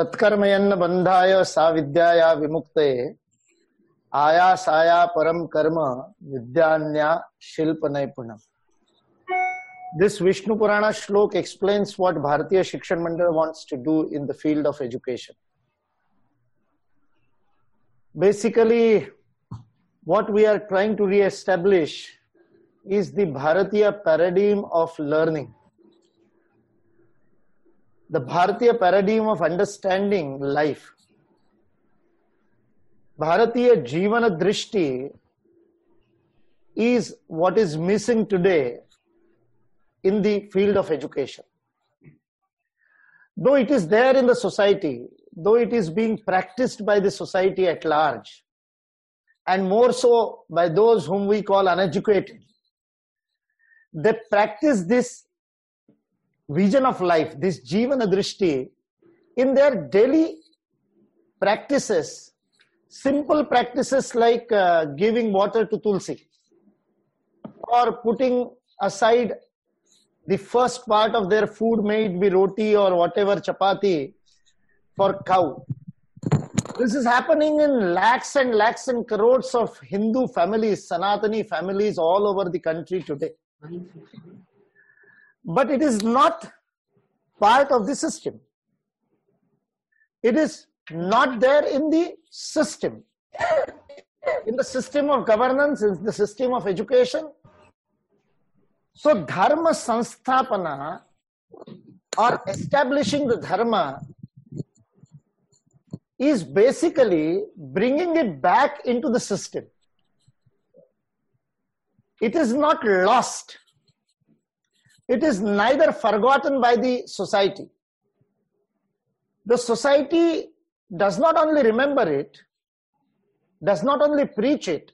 तत्कर्मयन बंधाय सा विद्या विमुक्ते। आया साया परम कर्म, विद्यान्या शिल्प नैपुणम दिस विष्णु पुराण श्लोक explains what Bharatiya Shikshan Mandal wants to do in the field of education basically what we are trying to reestablish is the Bharatiya paradigm of learning The Bharatiya paradigm of understanding life. Bharatiya Jivana Drishti is what is missing today in the field of education. Though it is there in the society, though it is being practiced by the society at large, and more so by those whom we call uneducated, they practice this vision of life, this Jivana Drishti, in their daily practices, simple practices like uh, giving water to Tulsi, or putting aside the first part of their food it be roti or whatever chapati for cow. This is happening in lakhs and lakhs and crores of Hindu families, Sanatani families all over the country today. But it is not part of the system. It is not there in the system. In the system of governance, in the system of education, so dharma sanstapana or establishing the dharma is basically bringing it back into the system. It is not lost. It is neither forgotten by the society. The society does not only remember it, does not only preach it,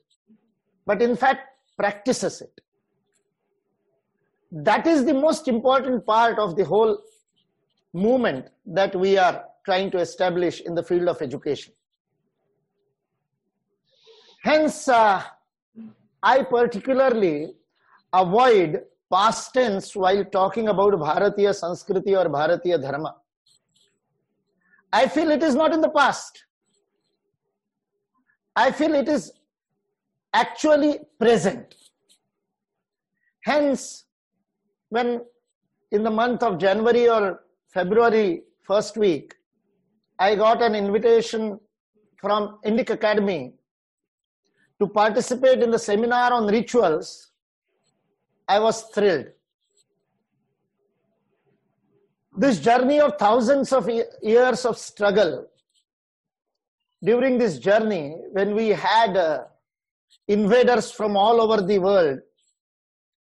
but in fact practices it that is the most important part of the whole movement that we are trying to establish in the field of education. Hence, uh, I particularly avoid past tense while talking about Bharatiya Sanskriti or Bharatiya Dharma. I feel it is not in the past. I feel it is actually present. Hence, when in the month of January or February first week, I got an invitation from Indic Academy to participate in the seminar on rituals, I was thrilled. This journey of thousands of years of struggle, during this journey, when we had uh, invaders from all over the world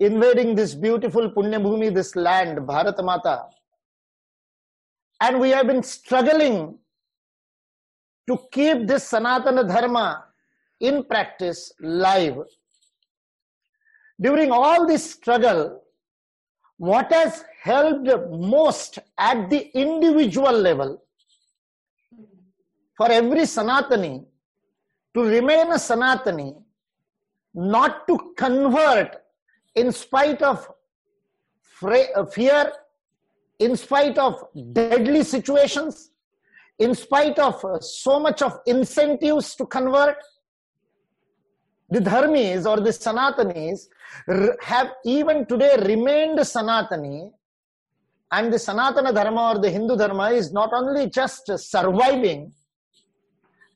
invading this beautiful Punya Bhumi, this land, Bharat Mata. And we have been struggling to keep this Sanatana Dharma in practice live. During all this struggle, what has helped most at the individual level for every Sanatani to remain a Sanatani, not to convert in spite of uh, fear, in spite of deadly situations, in spite of uh, so much of incentives to convert, the dharmis or the sanatanis have even today remained sanatani and the sanatana dharma or the hindu dharma is not only just surviving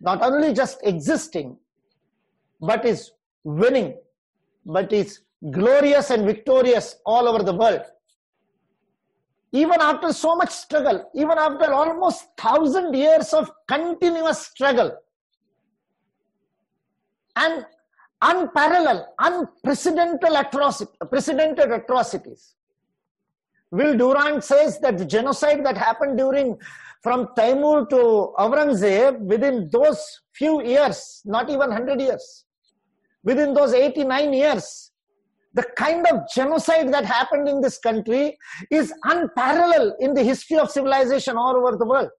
not only just existing but is winning but is glorious and victorious all over the world. Even after so much struggle, even after almost thousand years of continuous struggle and unparalleled, unprecedented atrocities. Will Durant says that the genocide that happened during from Taimur to Aurangzeb within those few years, not even 100 years, within those 89 years, the kind of genocide that happened in this country is unparalleled in the history of civilization all over the world.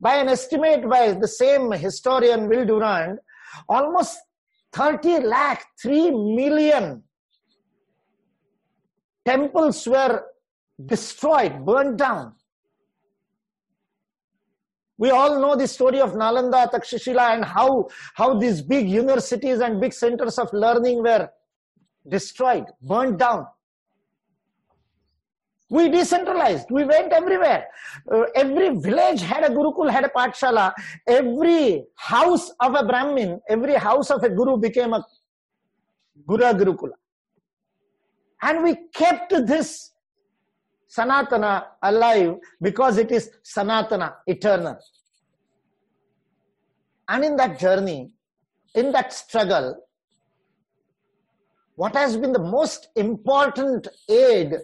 By an estimate by the same historian Will Durant, almost 30 lakh, 3 million temples were destroyed, burned down. We all know the story of Nalanda, Takshashila, and how, how these big universities and big centers of learning were destroyed, burned down. We decentralized. We went everywhere. Uh, every village had a Gurukul, had a Patshala. Every house of a Brahmin, every house of a Guru became a Guru Gurukula. And we kept this Sanatana alive because it is Sanatana, eternal. And in that journey, in that struggle, what has been the most important aid,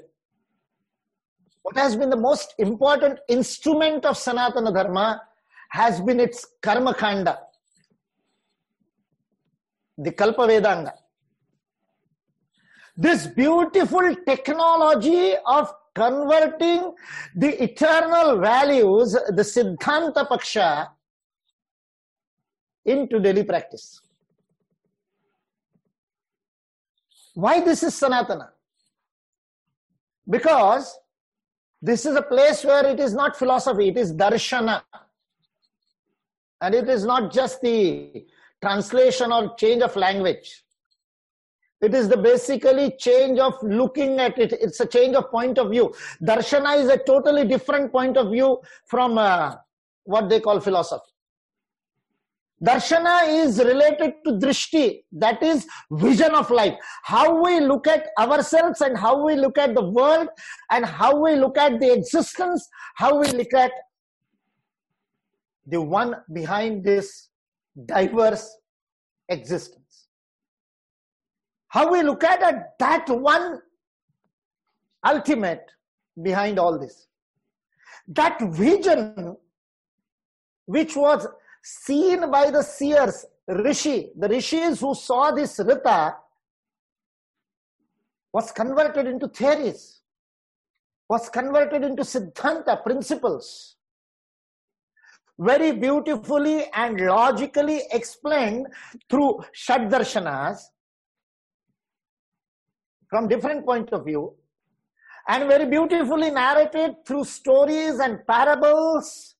what has been the most important instrument of Sanatana Dharma has been its Karma Kanda, the Kalpa Vedanga. This beautiful technology of converting the eternal values, the Siddhanta Paksha, into daily practice. Why this is Sanatana? Because this is a place where it is not philosophy, it is darshana. And it is not just the translation or change of language. It is the basically change of looking at it. It's a change of point of view. Darshana is a totally different point of view from uh, what they call philosophy. Darshana is related to drishti, that is vision of life. How we look at ourselves and how we look at the world and how we look at the existence, how we look at the one behind this diverse existence. How we look at that one ultimate behind all this. That vision which was seen by the seers, Rishi, the Rishis who saw this Rita was converted into theories, was converted into Siddhanta principles. Very beautifully and logically explained through Shaddarshanas from different point of view and very beautifully narrated through stories and parables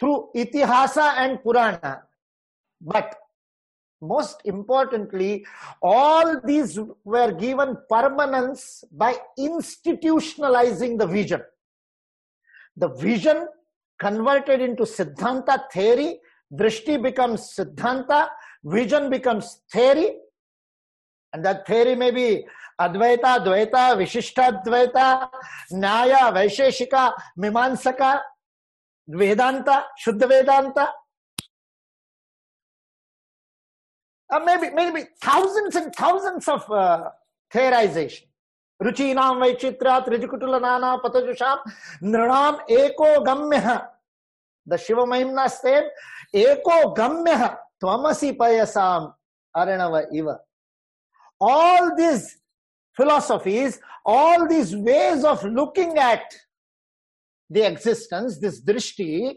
through Itihasa and Purana. But most importantly, all these were given permanence by institutionalizing the vision. The vision converted into Siddhanta theory, Drishti becomes Siddhanta, vision becomes theory, and that theory may be Advaita, Dvaita, Vishishtadvaita, Nyaya, Vaisheshika, Mimansaka, Vedanta, Shuddha Vedanta. May be may be thousands and thousands of theorization रुचीना वैचित्रा त्रिजकुटुल पतजुषा नृण एको गम्य the Shiva Mahimna same एको गम्य त्वमसी पयसा अरणव इव all this philosophies all this ways of looking at the existence, this drishti,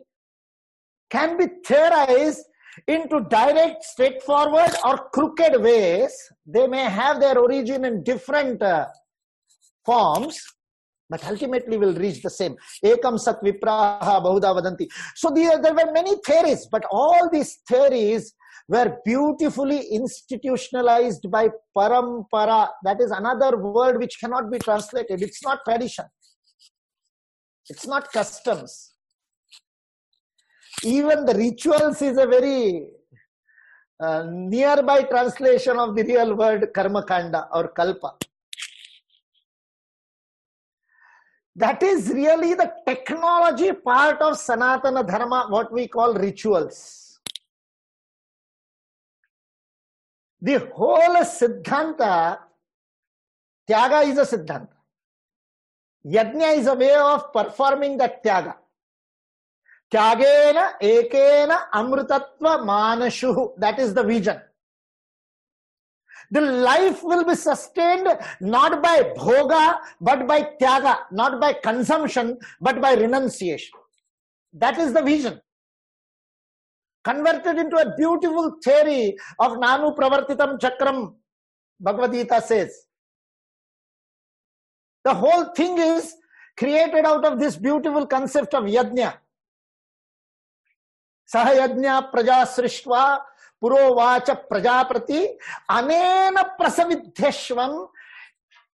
can be theorized into direct, straightforward, or crooked ways. They may have their origin in different uh, forms, but ultimately will reach the same. Ekam sat vipraha bahuda vadanti. So the, there were many theories, but all these theories were beautifully institutionalized by parampara. That is another word which cannot be translated. It's not tradition. It's not customs. Even the rituals is a very uh, nearby translation of the real word karma kanda or kalpa. That is really the technology part of Sanatana Dharma, what we call rituals. The whole Siddhanta, Tyaga is a Siddhanta. Yajna is a way of performing that tyaga. Tyagena ekena amrutatva manashu. That is the vision. The life will be sustained not by bhoga, but by tyaga, not by consumption, but by renunciation. That is the vision. Converted into a beautiful theory of Nanu Pravartitam Chakram, Bhagavad Gita says. The whole thing is created out of this beautiful concept of yajna. Sahayajna praja srishtva purovacha prajapati anena prasavidhyashvam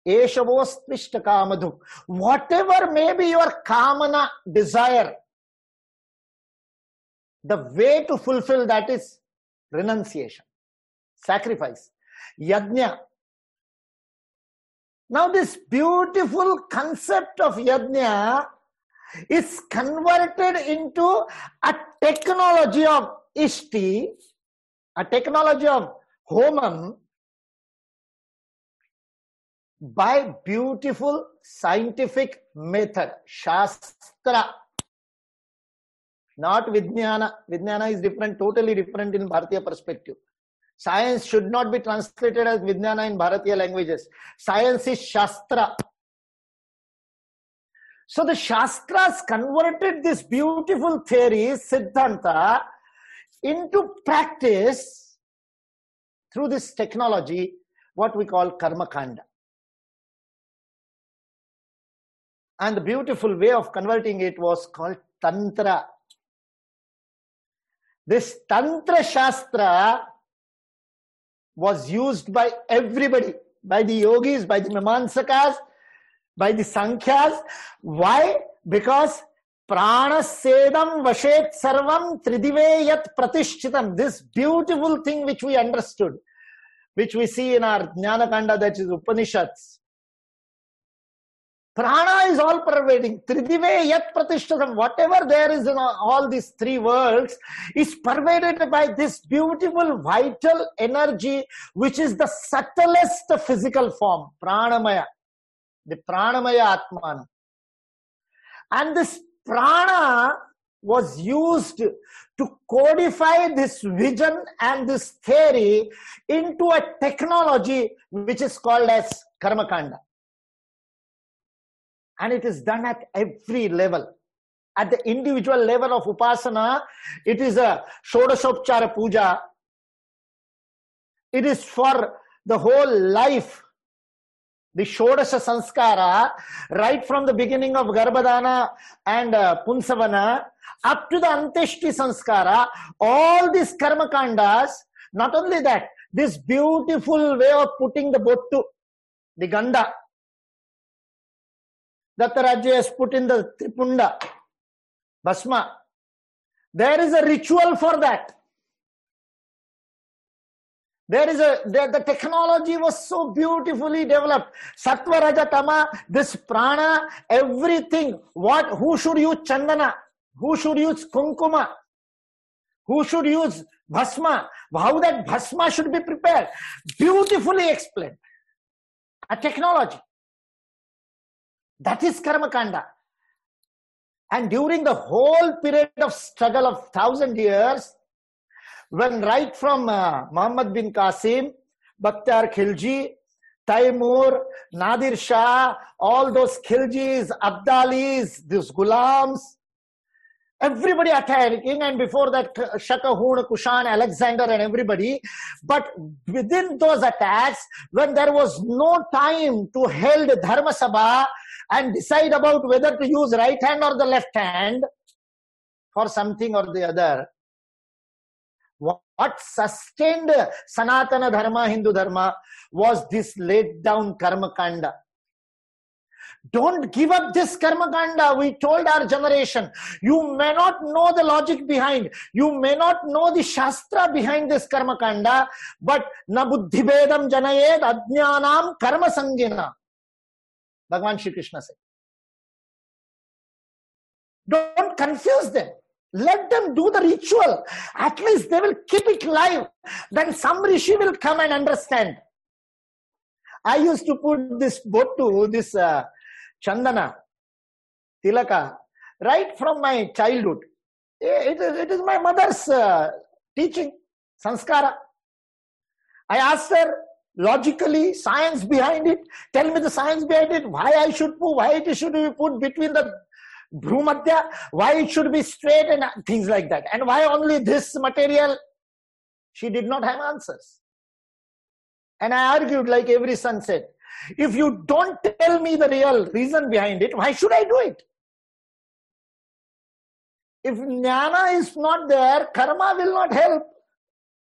eshavostvishta kamadhu. Whatever may be your kamana desire, the way to fulfill that is renunciation, sacrifice. Yajna now this beautiful concept of yajna is converted into a technology of ishti a technology of homam by beautiful scientific method shastra. Not vijnana. Vijnana is different totally different in bharatiya perspective science should not be translated as vijnana in bharatiya languages. Science is shastra. So the shastras converted this beautiful theory siddhanta into practice through this technology what we call karma kanda And the beautiful way of converting it was called Tantra. This Tantra Shastra was used by everybody, by the yogis, by the Mimansakas, by the Sankhyas. Why? Because prana Pranasedam Vashet Sarvam Tridive Yat Pratishchitam. This beautiful thing which we understood, which we see in our Jnana Kanda, that is Upanishads Prana is all pervading. Tridive yat pratishtatam. Whatever there is in all these three worlds is pervaded by this beautiful vital energy, which is the subtlest physical form, pranamaya. The pranamaya atman. And this prana was used to codify this vision and this theory into a technology which is called as karmakanda and it is done at every level. At the individual level of upasana it is a shodashopchara puja it is for the whole life. The shodasha sanskara right from the beginning of garbhadana and uh, punsavana up to the anteshti sanskara all these karma kandas not only that this beautiful way of putting the bottu the ganda Dattarajya has put in the Tripunda, Bhasma. There is a ritual for that. There is a, the, the technology was so beautifully developed. Sattva, Raja, Tama, this prana, everything. What, who should use Chandana? Who should use Kunkuma? Who should use Bhasma? How that Bhasma should be prepared? Beautifully explained. A technology. That is karma kanda. And during the whole period of struggle of thousand years, when right from uh, Muhammad bin Qasim, Bakhtiar Khilji, Taimur, Nadir Shah, all those Khiljis, Abdalis, these Gulams, everybody attacking and before that Shaka, Hun, Kushan, Alexander and everybody. But within those attacks, when there was no time to hold Dharma Sabha and decide about whether to use right hand or the left hand for something or the other, what sustained Sanatana Dharma, Hindu Dharma, was this laid down Karma Kanda don't give up this karma kanda. We told our generation, you may not know the logic behind, you may not know the shastra behind this karma kanda, but na buddhibedam janayed karma sangina. Bhagavan Shri Krishna said. Don't confuse them. Let them do the ritual. At least they will keep it live. Then some rishi will come and understand. I used to put this botu, this uh, Chandana, Tilaka, right from my childhood. It is, it is my mother's uh, teaching, sanskara. I asked her logically, science behind it. Tell me the science behind it, why I should put, why it should be put between the Bhrumadhya, why it should be straight and things like that. And why only this material? She did not have answers. And I argued like every said, if you don't tell me the real reason behind it, why should I do it? if jnana is not there, karma will not help.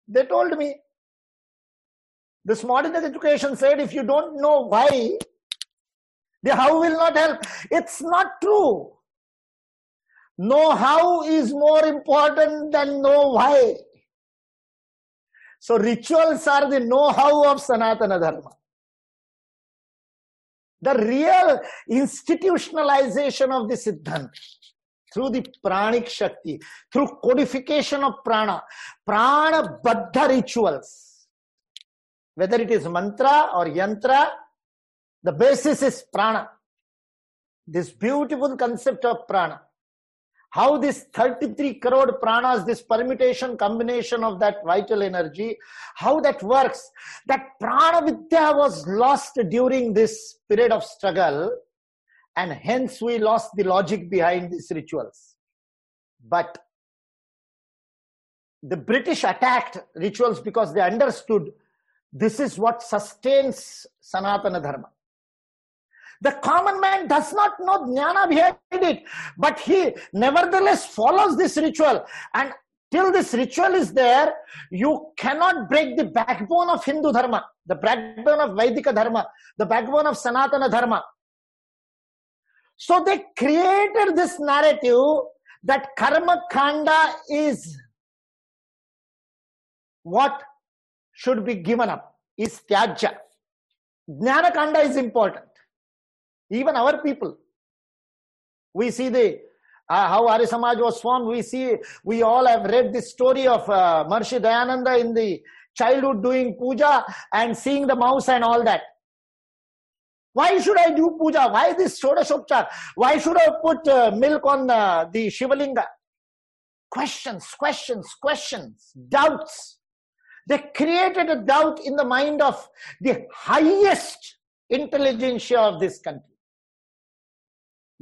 They told me. This modern education said if you don't know why, the how will not help. It's not true. Know how is more important than know why. So rituals are the know-how of Sanatana Dharma. The real institutionalization of the Siddhanta through the pranic Shakti, through codification of prana, prana baddha rituals, whether it is mantra or yantra, the basis is prana. This beautiful concept of prana how this 33 crore pranas, this permutation combination of that vital energy, how that works. That prana vidya was lost during this period of struggle, and hence we lost the logic behind these rituals. But the British attacked rituals because they understood this is what sustains Sanatana Dharma. The common man does not know jnana behind it, but he nevertheless follows this ritual. And till this ritual is there, you cannot break the backbone of Hindu Dharma, the backbone of Vaidika Dharma, the backbone of Sanatana Dharma. So they created this narrative that Karma Kanda is what should be given up, is Tyajya. Jnana Kanda is important. Even our people. We see the uh, how Arya Samaj was formed. We see, we all have read the story of uh, Maharishi Dayananda in the childhood doing puja and seeing the mouse and all that. Why should I do puja? Why this Shodashopchar? Why should I put uh, milk on uh, the Shivalinga? Questions, questions, questions, doubts. They created a doubt in the mind of the highest intelligentsia of this country.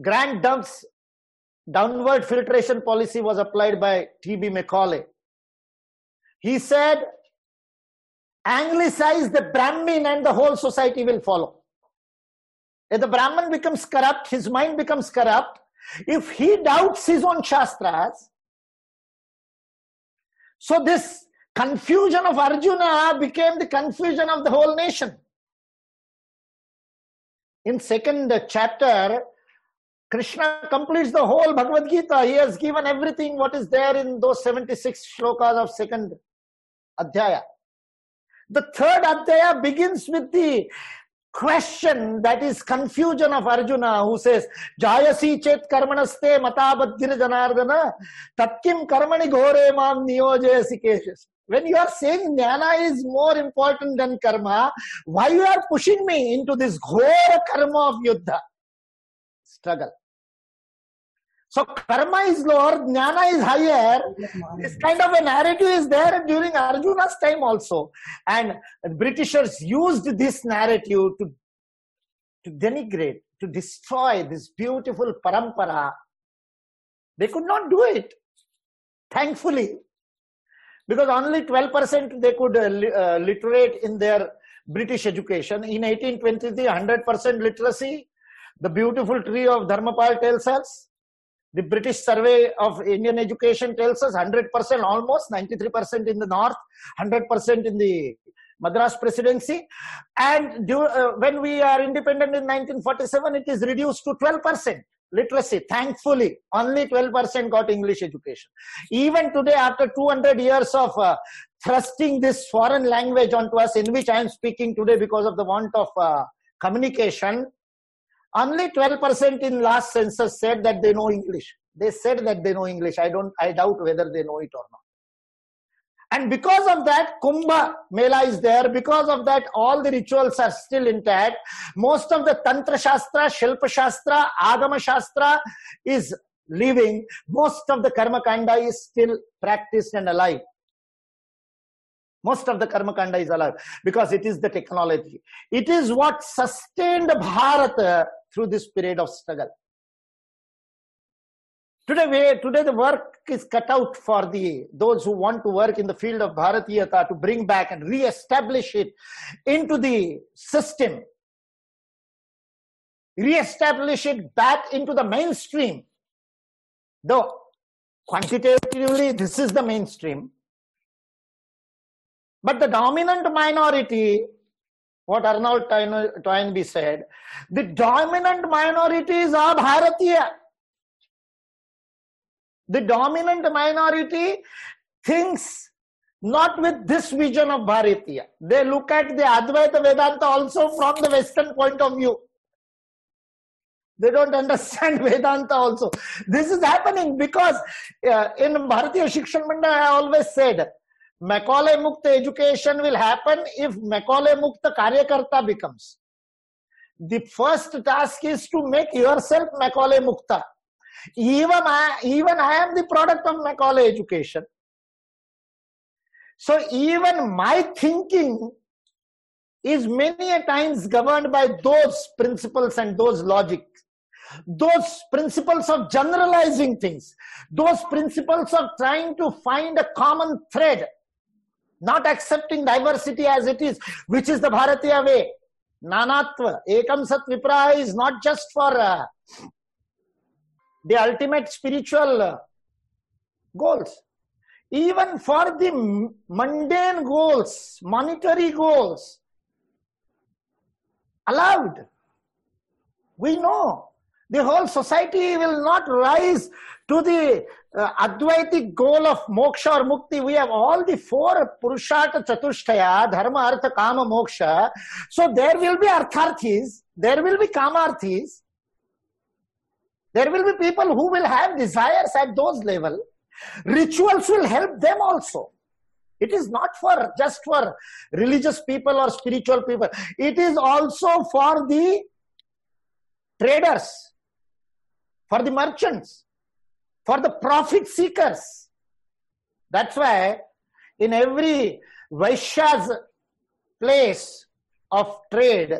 Grant Duff's downward filtration policy was applied by T.B. Macaulay. He said, anglicize the Brahmin and the whole society will follow. If the Brahmin becomes corrupt, his mind becomes corrupt. If he doubts his own Shastras, so this confusion of Arjuna became the confusion of the whole nation. In second chapter, Krishna completes the whole Bhagavad Gita. He has given everything what is there in those 76 shlokas of second Adhyaya. The third Adhyaya begins with the question that is confusion of Arjuna who says, Jayasi chet karmanaste matabadhir janardana tatkim karmani ghore mam niyojayasi keshas. When you are saying jnana is more important than karma, why you are pushing me into this ghora karma of yuddha? struggle. So karma is lower, jnana is higher. This kind of a narrative is there during Arjuna's time also. And Britishers used this narrative to, to denigrate, to destroy this beautiful parampara. They could not do it, thankfully, because only 12% they could uh, uh, literate in their British education. In 1823, 100% literacy, the beautiful tree of Dharampal tells us. The British survey of Indian education tells us 100% almost, 93% in the north, 100% in the Madras presidency. And uh, when we are independent in 1947, it is reduced to 12% literacy. Thankfully, only 12% got English education. Even today, after 200 years of uh, thrusting this foreign language onto us, in which I am speaking today because of the want of uh, communication, only 12% in last census said that they know English. They said that they know English. I don't, I doubt whether they know it or not. And because of that, Kumbha Mela is there. Because of that, all the rituals are still intact. Most of the Tantra Shastra, Shilpa Shastra, Agama Shastra is living. Most of the Karma Kanda is still practiced and alive. Most of the Karma Kanda is alive because it is the technology. It is what sustained Bharata uh, through this period of struggle. Today, today the work is cut out for the those who want to work in the field of Bharatiyata to bring back and re-establish it into the system, re-establish it back into the mainstream. Though quantitatively this is the mainstream. But the dominant minority what arnold toynbee said the dominant minorities are bharatiya the dominant minority thinks not with this vision of Bharatiya. They look at the Advaita Vedanta also from the Western point of view. They don't understand Vedanta also. This is happening because uh, in Bharatiya Shikshan Mandal, I always said, Macaulay Mukta education will happen if Macaulay Mukta Karyakarta becomes. The first task is to make yourself Macaulay Mukta. Even I, even I am the product of my college education. So even my thinking is many a times governed by those principles and those logic. those principles of generalizing things, those principles of trying to find a common thread, not accepting diversity as it is, which is the Bharatiya way. Nanatva, Ekam Sat Vipraha is not just for uh, the ultimate spiritual uh, goals. Even for the mundane goals, monetary goals, allowed. We know the whole society will not rise to the uh, Advaitic goal of moksha or mukti. We have all the four Purushartha Chatushtaya, Dharma, Artha, Kama, Moksha. So there will be Artharthis, there will be Kamarthis. There will be people who will have desires at those level. Rituals will help them also. It is not for just for religious people or spiritual people. It is also for the traders for the merchants, for the profit seekers. That's why in every Vaishya's place of trade,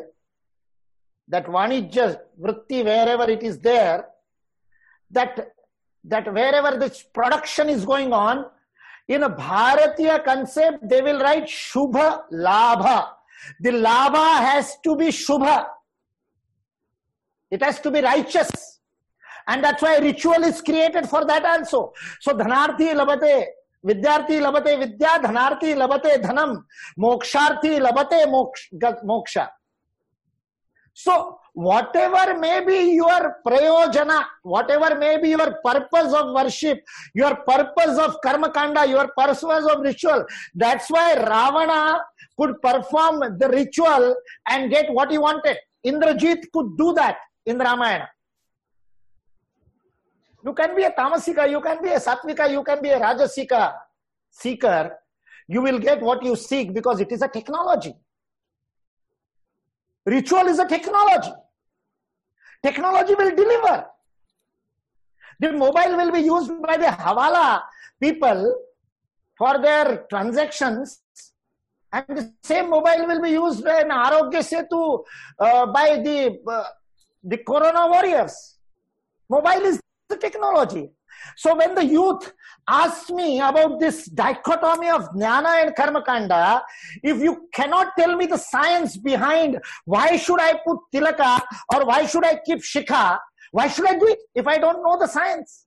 that Vanijja Vritti, wherever it is there, that, that wherever this production is going on, in a Bharatiya concept, they will write Shubha Labha. The Labha has to be Shubha. It has to be righteous. And that's why ritual is created for that also. So dhanarthi labate, vidyarthi labate vidya, dhanarthi labate dhanam, moksharthi labate moksha. So whatever may be your prayojana, whatever may be your purpose of worship, your purpose of karma kanda, your purpose of ritual, that's why Ravana could perform the ritual and get what he wanted. Indrajit could do that in Ramayana. You can be a tamasika, you can be a sattvika, you can be a rajasika seeker. You will get what you seek because it is a technology. Ritual is a technology. Technology will deliver. The mobile will be used by the Hawala people for their transactions and the same mobile will be used in Arogya Setu uh, by the, uh, the Corona warriors. Mobile is the technology. So when the youth asks me about this dichotomy of jnana and karma kanda, if you cannot tell me the science behind why should I put tilaka or why should I keep shikha, why should I do it if I don't know the science?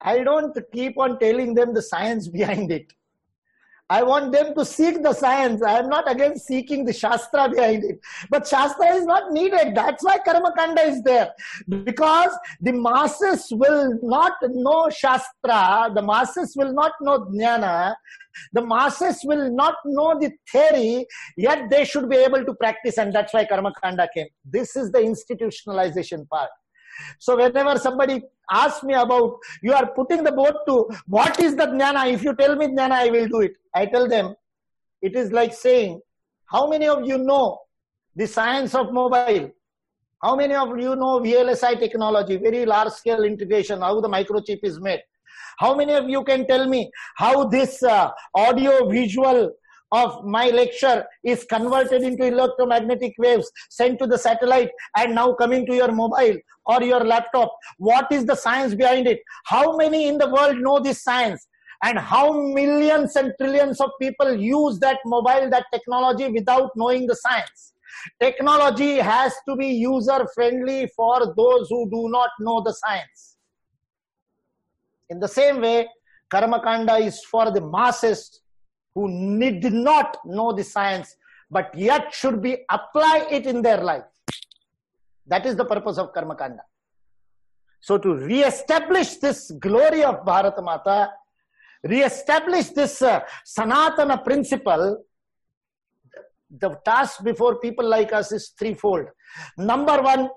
I don't keep on telling them the science behind it. I want them to seek the science. I am not against seeking the Shastra behind it. But Shastra is not needed. That's why Karma Kanda is there. Because the masses will not know Shastra, the masses will not know Jnana, the masses will not know the theory, yet they should be able to practice, and that's why Karma Kanda came. This is the institutionalization part. So whenever somebody asks me about, you are putting the boat to, what is the jnana? If you tell me jnana, I will do it. I tell them, it is like saying, how many of you know the science of mobile? How many of you know VLSI technology, very large scale integration, how the microchip is made? How many of you can tell me how this uh, audio visual of my lecture is converted into electromagnetic waves sent to the satellite and now coming to your mobile or your laptop. What is the science behind it? How many in the world know this science? And how millions and trillions of people use that mobile, that technology without knowing the science? Technology has to be user friendly for those who do not know the science. In the same way, Karmakanda is for the masses who need not know the science, but yet should be apply it in their life. That is the purpose of Karmakanda. So to re-establish this glory of Bharata Mata, re-establish this uh, Sanatana principle, the task before people like us is threefold. Number one,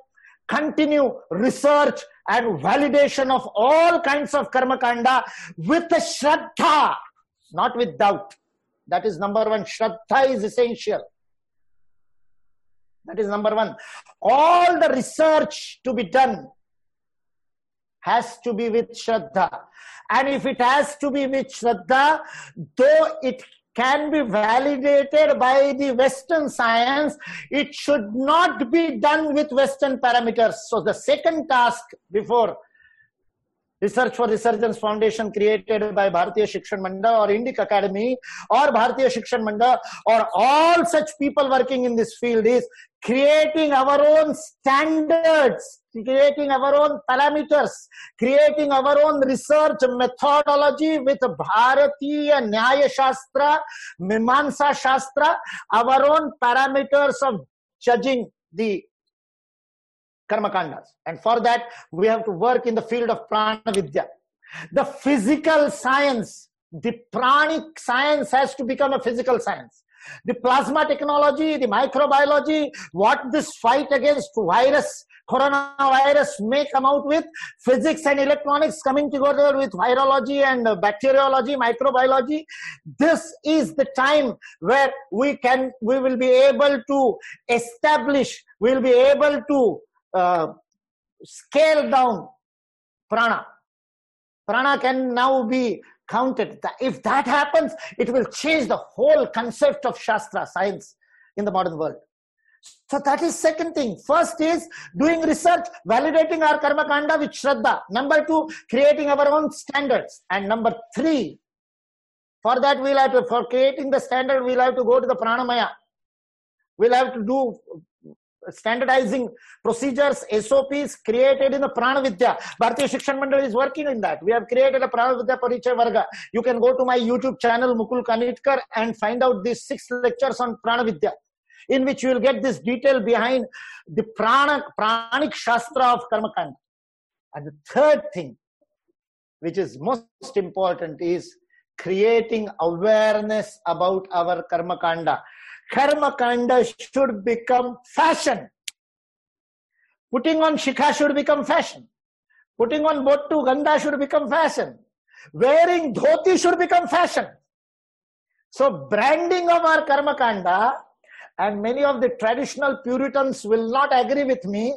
continue research and validation of all kinds of karma kanda with shraddha, not with doubt. That is number one. Shraddha is essential. That is number one. All the research to be done has to be with Shraddha. And if it has to be with Shraddha, though it can be validated by the Western science, it should not be done with Western parameters. So the second task before Research for Resurgence Foundation created by Bharatiya Shikshan Mandal or Indic Academy or Bharatiya Shikshan Mandal or all such people working in this field is creating our own standards, creating our own parameters, creating our own research methodology with Bharatiya Nyaya Shastra, Mimamsa Shastra, our own parameters of judging the karmakandas. And for that, we have to work in the field of prana vidya. The physical science, the pranic science has to become a physical science. The plasma technology, the microbiology, what this fight against virus, coronavirus may come out with, physics and electronics coming together with virology and bacteriology, microbiology. This is the time where we can, we will be able to establish, we will be able to uh, scale down prana. Prana can now be counted. If that happens, it will change the whole concept of Shastra, science in the modern world. So that is second thing. First is doing research, validating our karma kanda with Shraddha. Number two, creating our own standards. And number three, for that we'll have to, for creating the standard, we'll have to go to the pranamaya. We'll have to do standardizing procedures, SOPs created in the Prana Vidya. Bharatiya Shikshan Mandal is working in that. We have created a Prana Vidya Parichay Varga. You can go to my YouTube channel, Mukul Kanitkar, and find out these six lectures on Prana Vidya, in which you will get this detail behind the Prana, Pranic Shastra of Karmakanda. And the third thing, which is most important, is creating awareness about our Karmakanda. Karma kanda should become fashion. Putting on shikha should become fashion. Putting on bottu ganda should become fashion. Wearing dhoti should become fashion. So branding of our karma kanda and many of the traditional Puritans will not agree with me,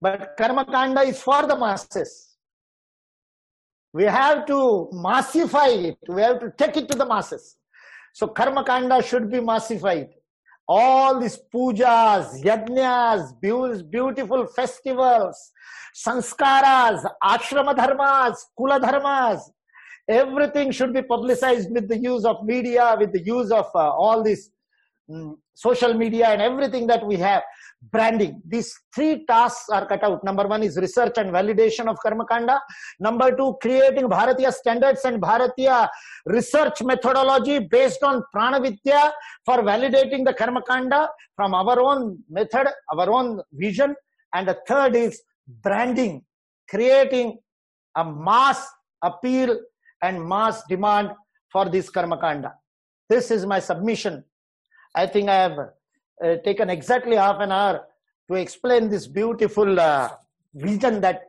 but karma kanda is for the masses. We have to massify it. We have to take it to the masses. So karma kanda should be massified. All these pujas, yajnas, beautiful festivals, sanskaras, ashrama dharmas, kula dharmas, everything should be publicized with the use of media, with the use of uh, all these um, social media and everything that we have branding. These three tasks are cut out. Number one is research and validation of Karmakanda. Number two, creating Bharatiya standards and Bharatiya research methodology based on Pranavidya for validating the Karmakanda from our own method, our own vision. And the third is branding, creating a mass appeal and mass demand for this Karmakanda. This is my submission. I think I have uh, taken exactly half an hour to explain this beautiful uh, vision that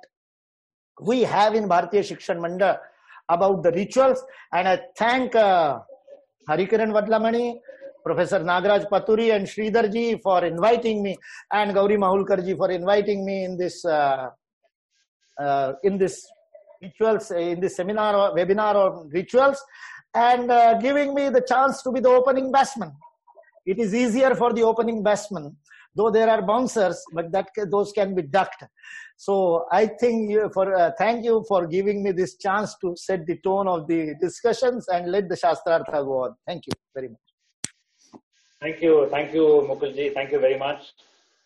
we have in Bharatiya Shikshan Mandal about the rituals. And I thank uh, Hari Kiran Vadlamani, Professor Nagaraj Paturi and Sridharji for inviting me and Gauri Mahulikarji for inviting me in this uh, uh, in this rituals in this seminar or webinar on rituals and uh, giving me the chance to be the opening batsman it is easier for the opening batsman though there are bouncers but that those can be ducked so i think you for uh, thank you for giving me this chance to set the tone of the discussions and let the shastrartha go on thank you very much Thank you. Thank you, Mukulji. Thank you very much.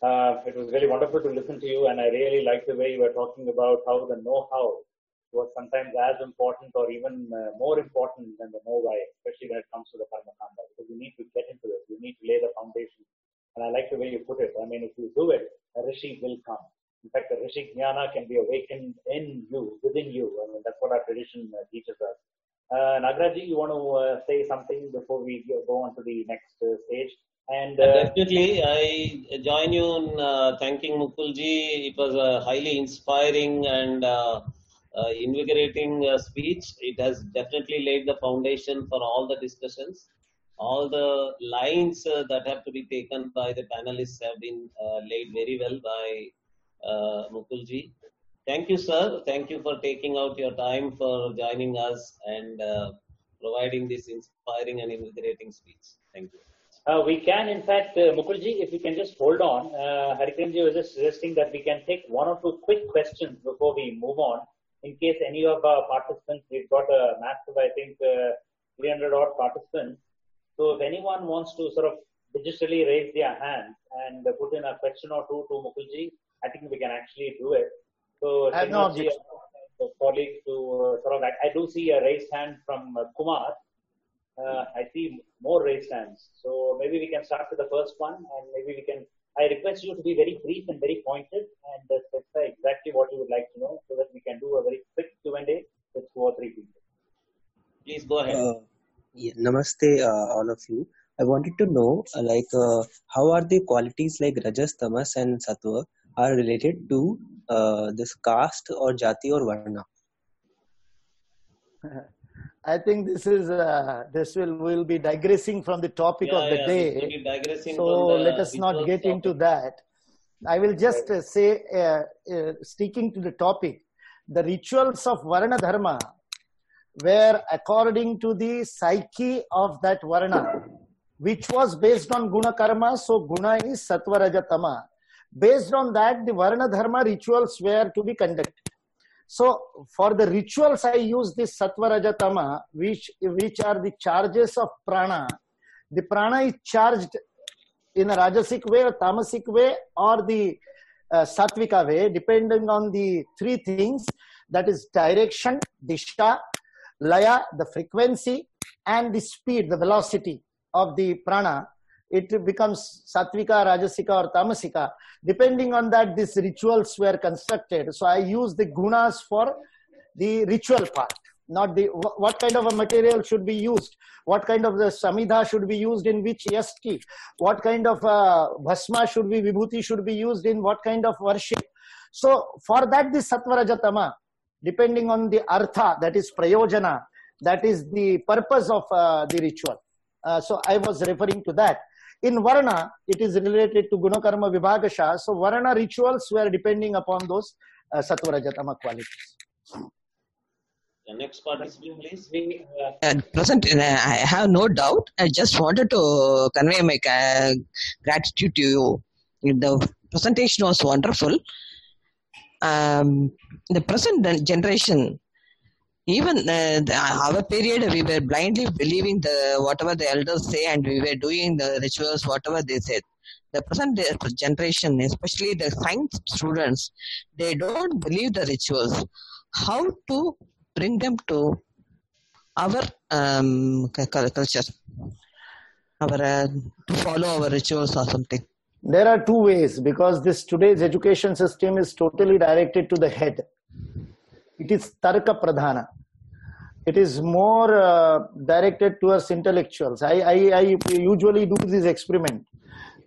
Uh, it was really wonderful to listen to you, and I really like the way you were talking about how the know-how was sometimes as important or even uh, more important than the know-why, especially when it comes to the karma kanda, because you need to get into it. You need to lay the foundation. And I like the way you put it. I mean, if you do it, a rishi will come. In fact, the rishi jnana can be awakened in you, within you. I mean, that's what our tradition uh, teaches us. Uh, Nagraji, you want to uh, say something before we go on to the next uh, stage? And uh, definitely, I join you in thanking Mukulji. It was a highly inspiring and uh, invigorating uh, speech. It has definitely laid the foundation for all the discussions. All the lines uh, that have to be taken by the panelists have been uh, laid very well by uh, Mukulji. Thank you, sir. Thank you for taking out your time for joining us and uh, providing this inspiring and invigorating speech. Thank you. Uh, we can, in fact, uh, Mukulji, if you can just hold on, uh, Harikiranji was just suggesting that we can take one or two quick questions before we move on. In case any of our participants, we've got a massive, I think, uh, 300 odd participants. So if anyone wants to sort of digitally raise their hand and put in a question or two to Mukulji, I think we can actually do it. So, I have no Srinivas ji, objection. uh, colleagues to uh, sort of, I, I do see a raised hand from Kumar. Uh, I see more raised hands. So maybe we can start with the first one and maybe we can, I request you to be very brief and very pointed and uh, specify exactly what you would like to know so that we can do a very quick Q&A with two or three people. Please go ahead. Uh, yeah, namaste, uh, all of you. I wanted to know, uh, like, uh, how are the qualities like Rajas, Tamas, and Sattva are related to uh, this caste or jati or varna? I think this is uh, this will will be digressing from the topic Yeah, of the yeah, day. this will be digressing So the let us not get into that. I will just uh, say, uh, uh, sticking to the topic, the rituals of Varna Dharma were according to the psyche of that Varna, which was based on Guna Karma. So Guna is Sattva Raja Tama. Based on that, the Varna Dharma rituals were to be conducted. So for the rituals, I use this Sattva Raja Tama, which, which are the charges of prana. The prana is charged in a rajasic way or tamasic way or the uh, sattvika way, depending on the three things that is direction, disha, laya, the frequency, and the speed, the velocity of the prana. It becomes sattvika, rajasika, or tamasika. Depending on that, these rituals were constructed. So I use the gunas for the ritual part not the what kind of a material should be used? What kind of the samidha should be used in which yasti? What kind of uh, bhasma should be vibhuti should be used in what kind of worship? So for that the satvarajatama depending on the artha that is prayojana that is the purpose of uh, the ritual. Uh, so i was referring to that in varna it is related to gunakarma vibhagasha so varna rituals were depending upon those uh, satvarajatama qualities The next participant, please. We, uh, At present, uh, I have no doubt. I just wanted to convey my uh, gratitude to you. The presentation was wonderful. Um, the present generation, even uh, our period, we were blindly believing the whatever the elders say, and we were doing the rituals, whatever they said. The present generation, especially the science students, they don't believe the rituals. How to bring them to our um, cu- cu- culture, our uh, to follow our rituals or something. There are two ways because this today's education system is totally directed to the head. It is tarka pradhana. It is more uh, directed towards intellectuals. I, I, I usually do this experiment.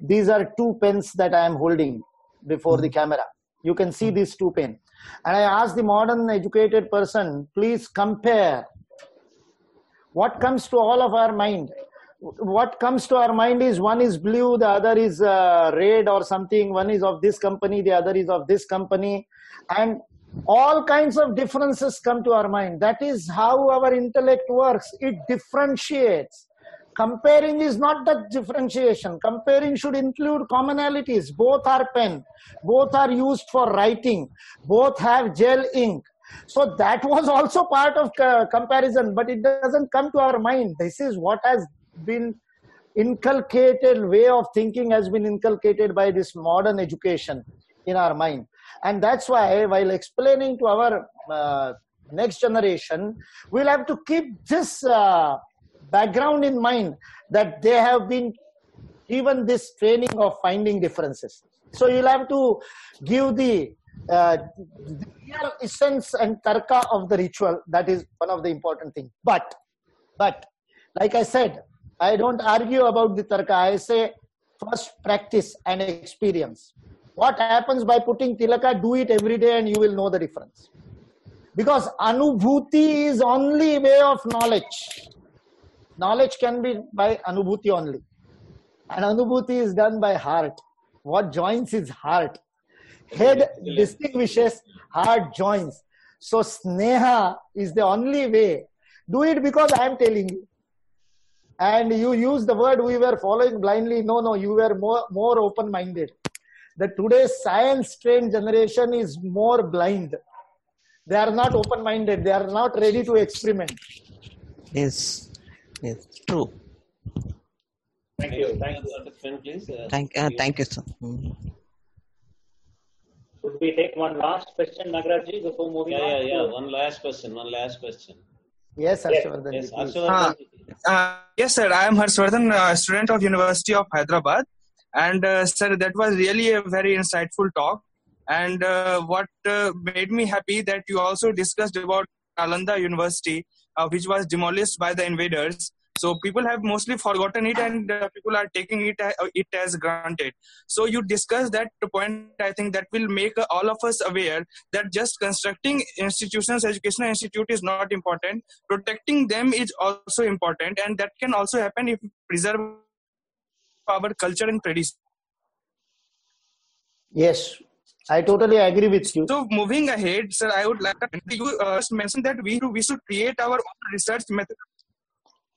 These are two pens that I am holding before the camera. You can see these two pens. And I ask the modern educated person, please compare what comes to all of our mind what comes to our mind is one is blue the other is uh, red or something one is of this company the other is of this company and all kinds of differences come to our mind. That is how our intellect works. It differentiates. Comparing is not the differentiation. Comparing should include commonalities. Both are pen. Both are used for writing. Both have gel ink. So that was also part of comparison but it doesn't come to our mind. This is what has been inculcated way of thinking has been inculcated by this modern education in our mind. And that's why, while explaining to our uh, next generation, we'll have to keep this uh, background in mind that they have been given this training of finding differences. So you'll have to give the, uh, essence and tarka of the ritual. That is one of the important things. But, but, like I said, I don't argue about the tarka. I say first practice and experience. What happens by putting tilaka? Do it every day and you will know the difference. Because anubhuti is only way of knowledge. Knowledge can be by anubhuti only. And anubhuti is done by heart. What joins is heart. Head distinguishes, heart joins. So sneha is the only way. Do it because I am telling you. And you use the word we were following blindly. No, no, you were more, more open minded. The today's science trained generation is more blind. They are not open minded. They are not ready to experiment. Yes. Yes. True. Thank you. Thank you. Dr. Finn, please. Uh, Thank. Uh, thank you, sir. Mm. Should we take one last question, Nagarajji, before moving yeah, on? yeah, yeah. to- One last question. One last question. Yes, Yes, Harshvardhan. Yes, please. Harshvardhan. Uh, yes, sir. I am Harshvardhan, uh, student of University of Hyderabad, and uh, sir, that was really a very insightful talk. And uh, what uh, made me happy that you also discussed about Nalanda University, which was demolished by the invaders. So people have mostly forgotten it, and uh, people are taking it uh, it as granted. So you discussed that point. I think that will make uh, all of us aware that just constructing institutions, educational institute is not important protecting them is also important and that can also happen if preserve our culture and tradition Yes, I totally agree with you. so moving ahead sir i would like to you uh, mentioned that we we should create our own research method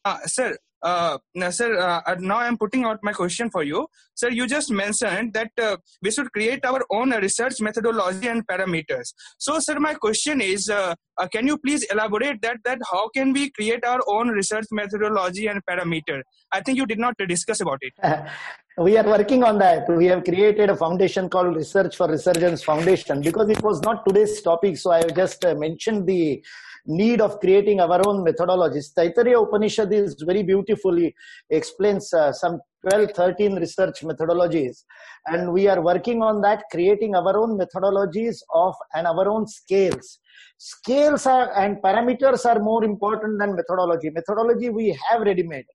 uh, sir uh, sir, uh, now I'm putting out my question for you. Sir, you just mentioned that uh, we should create our own research methodology and parameters. So, sir, my question is, uh, uh, can you please elaborate that? That how can we create our own research methodology and parameter? I think you did not discuss about it. we are working on that. We have created a foundation called Research for Resurgence Foundation because it was not today's topic. So I have just uh, mentioned the need of creating our own methodologies. Taittiriya Upanishad is very beautifully explains uh, some 12, 13 research methodologies. And we are working on that, creating our own methodologies of and our own scales. Scales are and parameters are more important than methodology. Methodology we have ready made.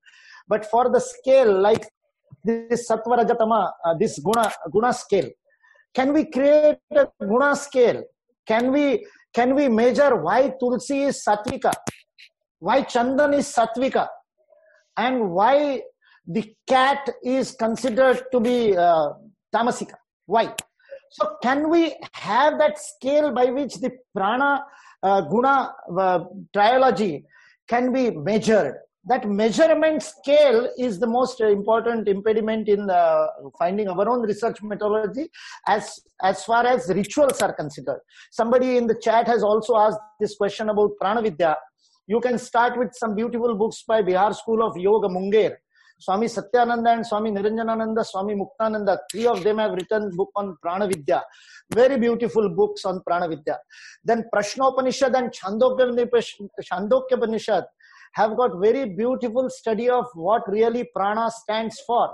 But for the scale, like this sattva rajatama, uh, this guna guna scale. Can we create a guna scale? Can we can we measure why tulsi is sattvika, why chandan is sattvika, and why the cat is considered to be uh, tamasika? Why? So can we have that scale by which the prana uh, guna uh, trilogy can be measured? That measurement scale is the most important impediment in uh, finding our own research methodology as as far as rituals are considered. Somebody in the chat has also asked this question about pranavidya you can start with some beautiful books by bihar school of yoga munger swami satyananda and swami niranjanananda swami muktananda three of them have written book on pranavidya very beautiful books on pranavidya then prashnopanishad and chandogya upanishad have got very beautiful study of what really prana stands for.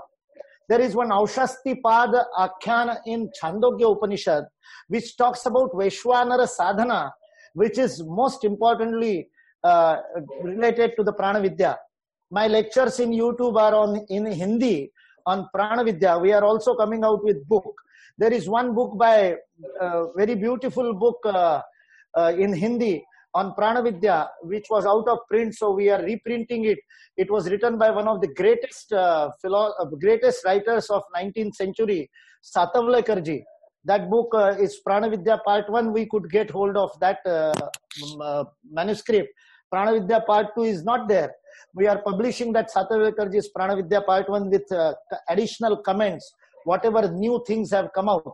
There is one Aushasti Pad Akhyana in Chandogya Upanishad, which talks about Vaishwanara Sadhana, which is most importantly uh, related to the Prana Vidya. My lectures in YouTube are on in Hindi on Prana Vidya. We are also coming out with book. There is one book by uh, very beautiful book uh, in Hindi on Pranavidya, which was out of print, so we are reprinting it. It was written by one of the greatest uh, philo- uh, greatest writers of 19th century, Satavalekarji. That book uh, is Pranavidya Part 1. We could get hold of that manuscript. Pranavidya Part 2 is not there. We are publishing that Satavalekarji's Pranavidya Part 1 with additional comments, whatever new things have come out.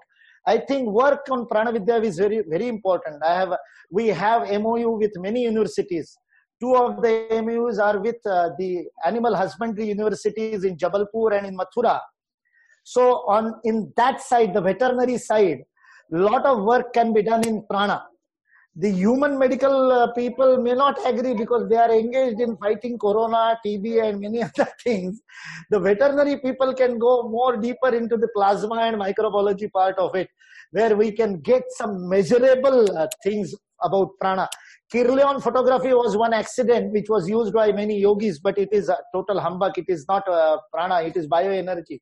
I think work on Pranavidya is very, very important. I have, we have MOU with many universities Two of the MOUs are with uh, the animal husbandry universities in Jabalpur and in Mathura. So on in that side, the veterinary side, lot of work can be done in prana. The human medical uh, people may not agree because they are engaged in fighting corona, TB, and many other things. The veterinary people can go more deeper into the plasma and microbiology part of it, where we can get some measurable uh, things about prana. Kirlian photography was one accident which was used by many yogis, but it is a total humbug. It is not uh, prana, it is bioenergy,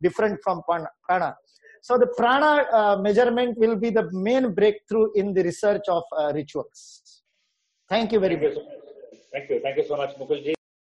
different from prana. So the prana uh, measurement will be the main breakthrough in the research of uh, rituals. Thank you very much. Thank you. Thank you so much, Mukulji.